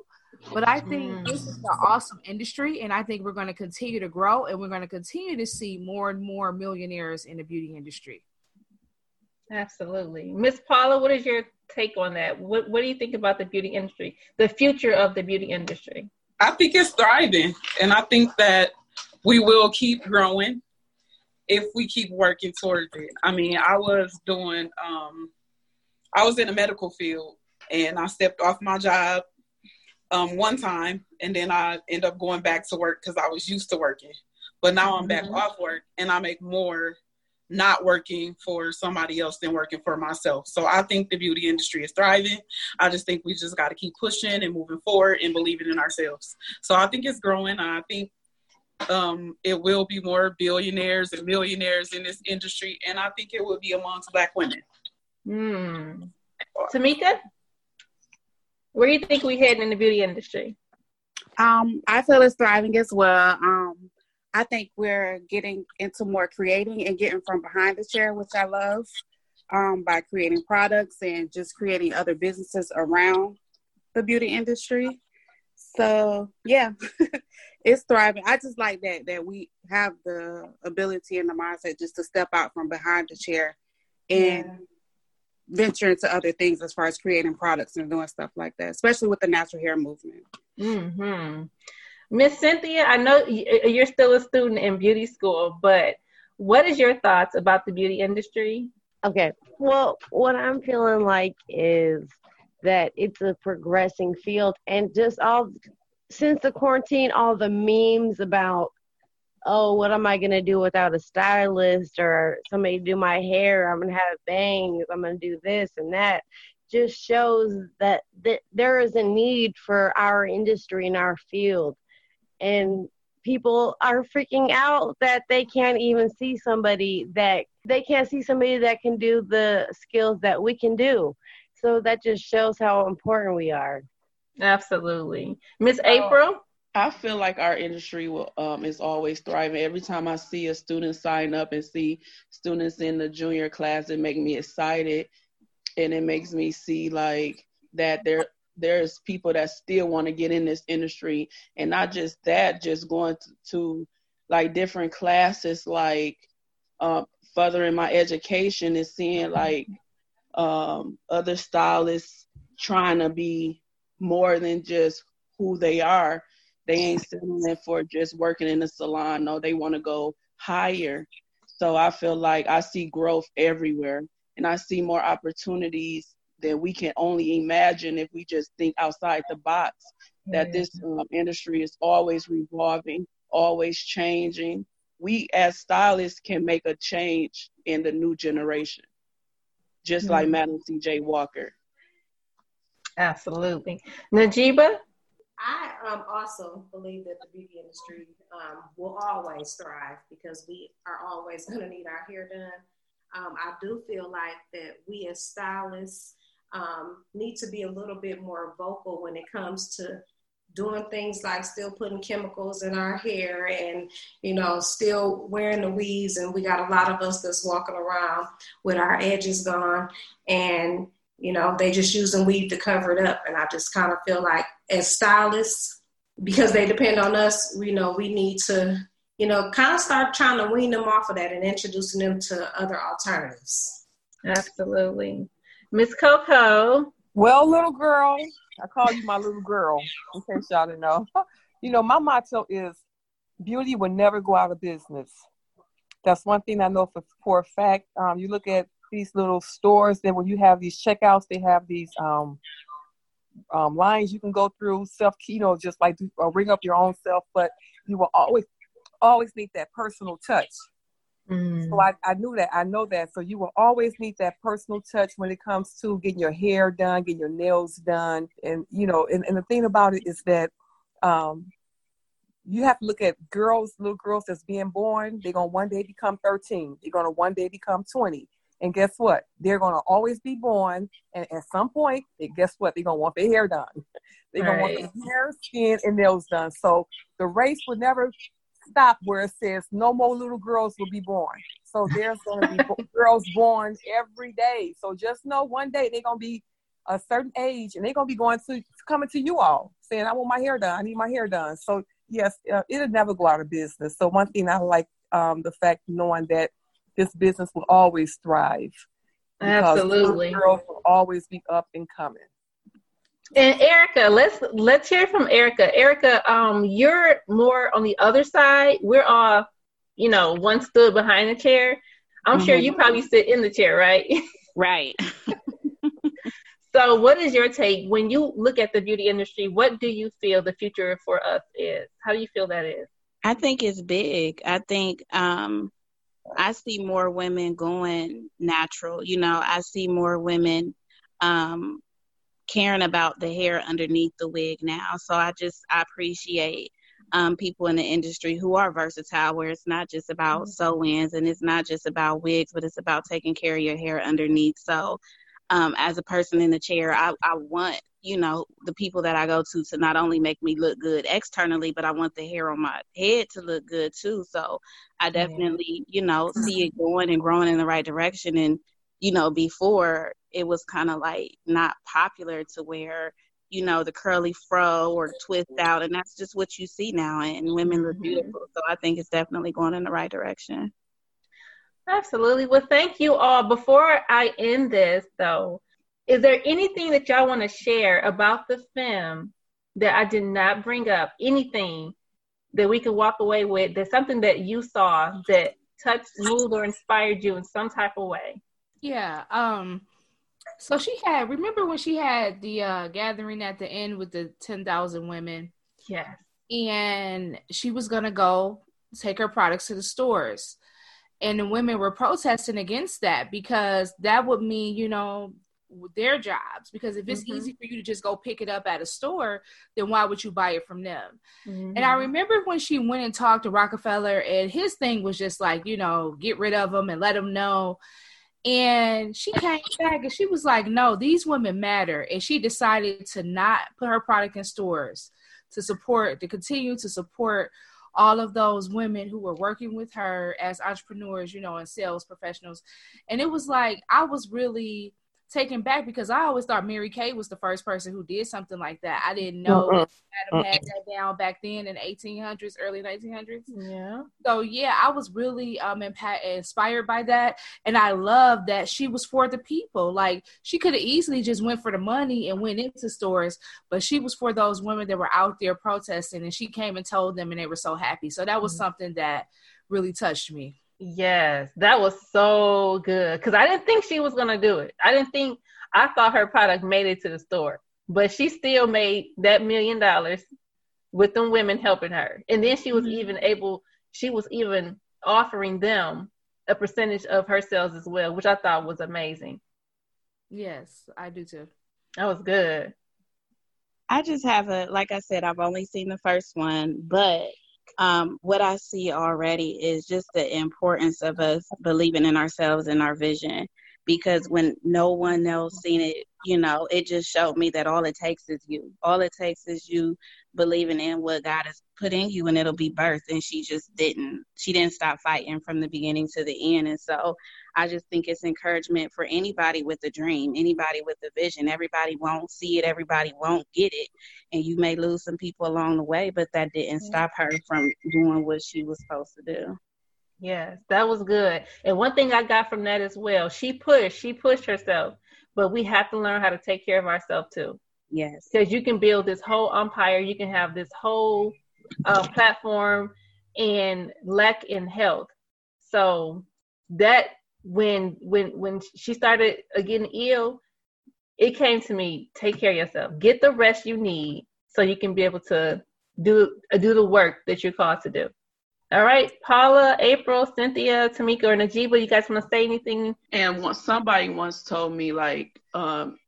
But I think mm. this is an awesome industry, and I think we're going to continue to grow, and we're going to continue to see more and more millionaires in the beauty industry. Absolutely, Miss Paula, what is your take on that? What What do you think about the beauty industry, the future of the beauty industry? I think it's thriving, and I think that we will keep growing if we keep working towards it. I mean, I was doing, um, I was in the medical field and I stepped off my job um, one time, and then I end up going back to work because I was used to working. But now I'm back mm-hmm. off work, and I make more not working for somebody else than working for myself. So I think the beauty industry is thriving. I just think we just got to keep pushing and moving forward and believing in ourselves. So I think it's growing. I think um, it will be more billionaires and millionaires in this industry, and I think it will be amongst Black women. Hmm. Tammica? Where do you think we heading in the beauty industry? Um, I feel it's thriving as well. Um, I think we're getting into more creating and getting from behind the chair, which I love, um, by creating products and just creating other businesses around the beauty industry. So yeah, it's thriving. I just like that that we have the ability and the mindset just to step out from behind the chair and yeah venture into other things as far as creating products and doing stuff like that, especially with the natural hair movement. Mm-hmm. Miss Cynthia, I know you're still a student in beauty school, but what is your thoughts about the beauty industry? Okay. Well, what I'm feeling like is that it's a progressing field and just all since the quarantine, all the memes about oh, what am I going to do without a stylist or somebody to do my hair? I'm going to have bangs. I'm going to do this and that. just shows that, that there is a need for our industry and our field. And people are freaking out that they can't even see somebody that they can't see somebody that can do the skills that we can do. So that just shows how important we are. Absolutely. Miss April? I feel like our industry will, um, is always thriving. Every time I see a student sign up and see students in the junior class, it makes me excited, and it makes me see like that there there's people that still want to get in this industry, and not just that, just going to, to like different classes, like um, furthering my education and seeing like um, other stylists trying to be more than just who they are they ain't settling for just working in the salon. No, they want to go higher. So I feel like I see growth everywhere and I see more opportunities than we can only imagine if we just think outside the box. That this um, industry is always revolving, always changing. We as stylists can make a change in the new generation, just mm-hmm. like Madam C.J. Walker. Absolutely. Najeebah? I um, also believe that the beauty industry um, will always thrive because we are always going to need our hair done. Um, I do feel like that we as stylists um, need to be a little bit more vocal when it comes to doing things like still putting chemicals in our hair and you know still wearing the weaves and we got a lot of us that's walking around with our edges gone and you know, they just using weave to cover it up. And I just kind of feel like as stylists, because they depend on us, we know we need to, you know, kind of start trying to wean them off of that and introducing them to other alternatives. Absolutely. Miss Coco. Well, little girl, I call you my little girl, in case y'all didn't know. you know, my motto is beauty will never go out of business. That's one thing I know for, for a fact. Um, you look at these little stores then when you have these checkouts, they have these um, um, lines you can go through, self, you know, just like do, uh, ring up your own self, but you will always, always need that personal touch. Mm. So I, I knew that, I know that. So you will always need that personal touch when it comes to getting your hair done, getting your nails done. And, you know, and, and the thing about it is that um, you have to look at girls, little girls that's being born. They're going to one day become 13. They're going to one day become 20. And guess what? They're going to always be born. And at some point, guess what? They're going to want their hair done. They're right. going to want their hair, skin, and nails done. So the race will never stop where it says no more little girls will be born. So there's going to be girls born every day. So just know one day they're going to be a certain age and they're going to be going to coming to you all saying, I want my hair done. I need my hair done. So yes, uh, it'll never go out of business. So one thing I like um, the fact knowing that this business will always thrive. Absolutely. Girls will always be up and coming. And Arika, let's let's hear from Arika. Arika, um, you're more on the other side. We're all, you know, one stood behind the chair. I'm mm-hmm. sure you probably sit in the chair, right? Right. so, what is your take when you look at the beauty industry? What do you feel the future for us is? How do you feel that is? I think it's big. I think um, I see more women going natural. You know, I see more women um, caring about the hair underneath the wig now. So I just I appreciate um, people in the industry who are versatile, where it's not just about mm-hmm. sew-ins and it's not just about wigs, but it's about taking care of your hair underneath. So um, as a person in the chair, I, I want you know the people that I go to to not only make me look good externally, but I want the hair on my head to look good too. So I definitely you know see it going and growing in the right direction. And you know before it was kind of like not popular to wear you know the curly fro or twist out, and that's just what you see now. And women look mm-hmm. beautiful. So I think it's definitely going in the right direction. Absolutely. Well, thank you all. Before I end this, though, is there anything that y'all want to share about the film that I did not bring up? Anything that we could walk away with? That's something that you saw that touched, moved, or inspired you in some type of way? Yeah. Um. So she had. Remember when she had the uh, gathering at the end with the ten thousand women? Yes. And she was gonna go take her products to the stores and the women were protesting against that because that would mean you know their jobs because if it's mm-hmm. easy for you to just go pick it up at a store then why would you buy it from them mm-hmm. and i mm-hmm. remember when she went and talked to rockefeller and his thing was just like you know get rid of them and let them know and she came back and she was like no these women matter and she decided to not put her product in stores to support to continue to support all of those women who were working with her as entrepreneurs, you know, and sales professionals. And it was like I was really taken back because I always thought Mary Kay was the first person who did something like that. I didn't know uh-uh. Adam had that down back then in the 1800s, early 1900s. Yeah. So yeah, I was really um impact- inspired by that, and I love that she was for the people. Like she could have easily just went for the money and went into stores, but she was for those women that were out there protesting, and she came and told them, and they were so happy. So that was mm-hmm. something that really touched me. Yes, that was so good because I didn't think she was gonna do it. I didn't think I thought her product made it to the store, but she still made that million dollars with them women helping her, and then she was mm-hmm. even able. She was even offering them a percentage of her sales as well, which I thought was amazing. Yes, I do too. That was good. I just have a like I said, I've only seen the first one, but um, what I see already is just the importance of us believing in ourselves and our vision. Because when no one else seen it, you know, it just showed me that all it takes is you. All it takes is you believing in what God has put in you and it'll be birth. And she just didn't. She didn't stop fighting from the beginning to the end. And so I just think it's encouragement for anybody with a dream, anybody with a vision. Everybody won't see it, everybody won't get it. And you may lose some people along the way, but that didn't stop her from doing what she was supposed to do. Yes, that was good. And one thing I got from that as well, she pushed, she pushed herself, but we have to learn how to take care of ourselves too. Yes. Because you can build this whole empire, you can have this whole uh, platform and lack in health. So that when when when she started getting ill, it came to me, take care of yourself. Get the rest you need so you can be able to do do the work that you're called to do. All right, Paula, April, Cynthia, Tammica, or Najeebah, you guys want to say anything? And once somebody once told me like, um,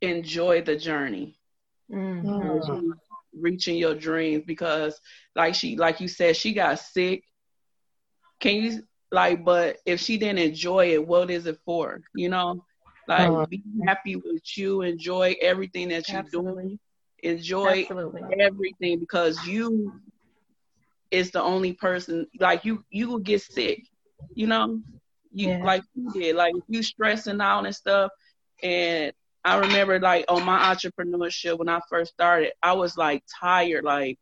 enjoy the journey, mm-hmm. reaching your dreams because, like she, like you said, she got sick. Can you like? But if she didn't enjoy it, what is it for? You know, like uh-huh. be happy with you, enjoy everything that you're Absolutely. doing, enjoy Absolutely. everything because you is the only person. Like you, you will get sick. You know, you yeah. like you did. Like if you stressing out and stuff, and I remember like on my entrepreneurship when I first started, I was like tired, like,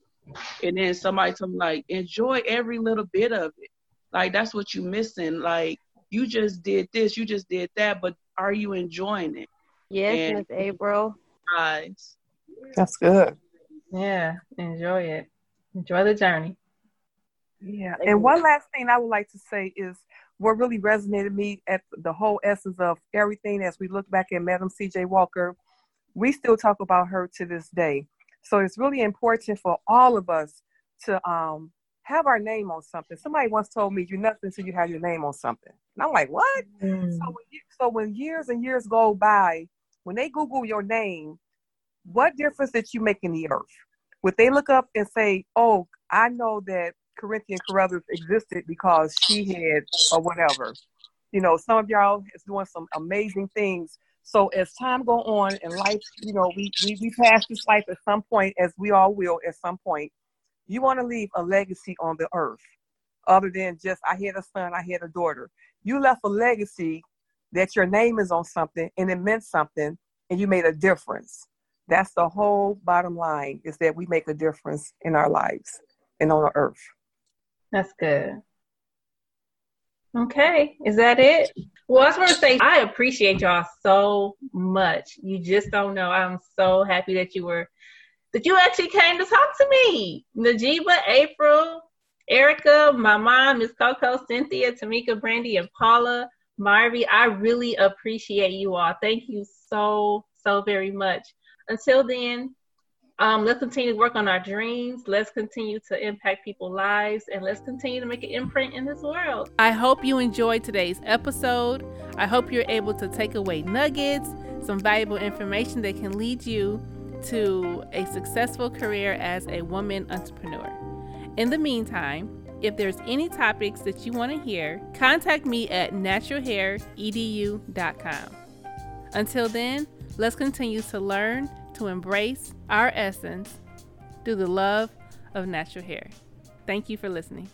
and then somebody told me like, enjoy every little bit of it. Like that's what you missing. Like you just did this, you just did that, but are you enjoying it? Yes, Miss April. Guys. That's good. Yeah, enjoy it. Enjoy the journey. Yeah. And one last thing I would like to say is what really resonated me at the whole essence of everything as we look back at Madam C.J. Walker, we still talk about her to this day. So it's really important for all of us to um, have our name on something. Somebody once told me, "You're nothing until you have your name on something," and I'm like, "What?" Mm. So, when you, so when years and years go by, when they Google your name, what difference did you make in the earth? Would they look up and say, "Oh, I know that Corinthian Carouthers existed because she had or whatever. You know, some of y'all is doing some amazing things. So as time go on and life, you know, we, we, we pass this life at some point, as we all will at some point, you want to leave a legacy on the earth other than just, I had a son, I had a daughter. You left a legacy that your name is on something and it meant something and you made a difference. That's the whole bottom line is that we make a difference in our lives and on the earth. That's good. Okay, is that it? Well, I just want to say I appreciate y'all so much. You just don't know. I'm so happy that you were that you actually came to talk to me. Najeebah, April, Arika, my mom, Miss Coco, Cynthia, Tammica, Brandi, and Paula, Marvy. I really appreciate you all. Thank you so, so very much. Until then, Um, let's continue to work on our dreams. Let's continue to impact people's lives, and let's continue to make an imprint in this world. I hope you enjoyed today's episode. I hope you're able to take away nuggets, some valuable information that can lead you to a successful career as a woman entrepreneur. In the meantime, if there's any topics that you want to hear, contact me at naturalhairedu.com. Until then, let's continue to learn to embrace our essence through the love of natural hair. Thank you for listening.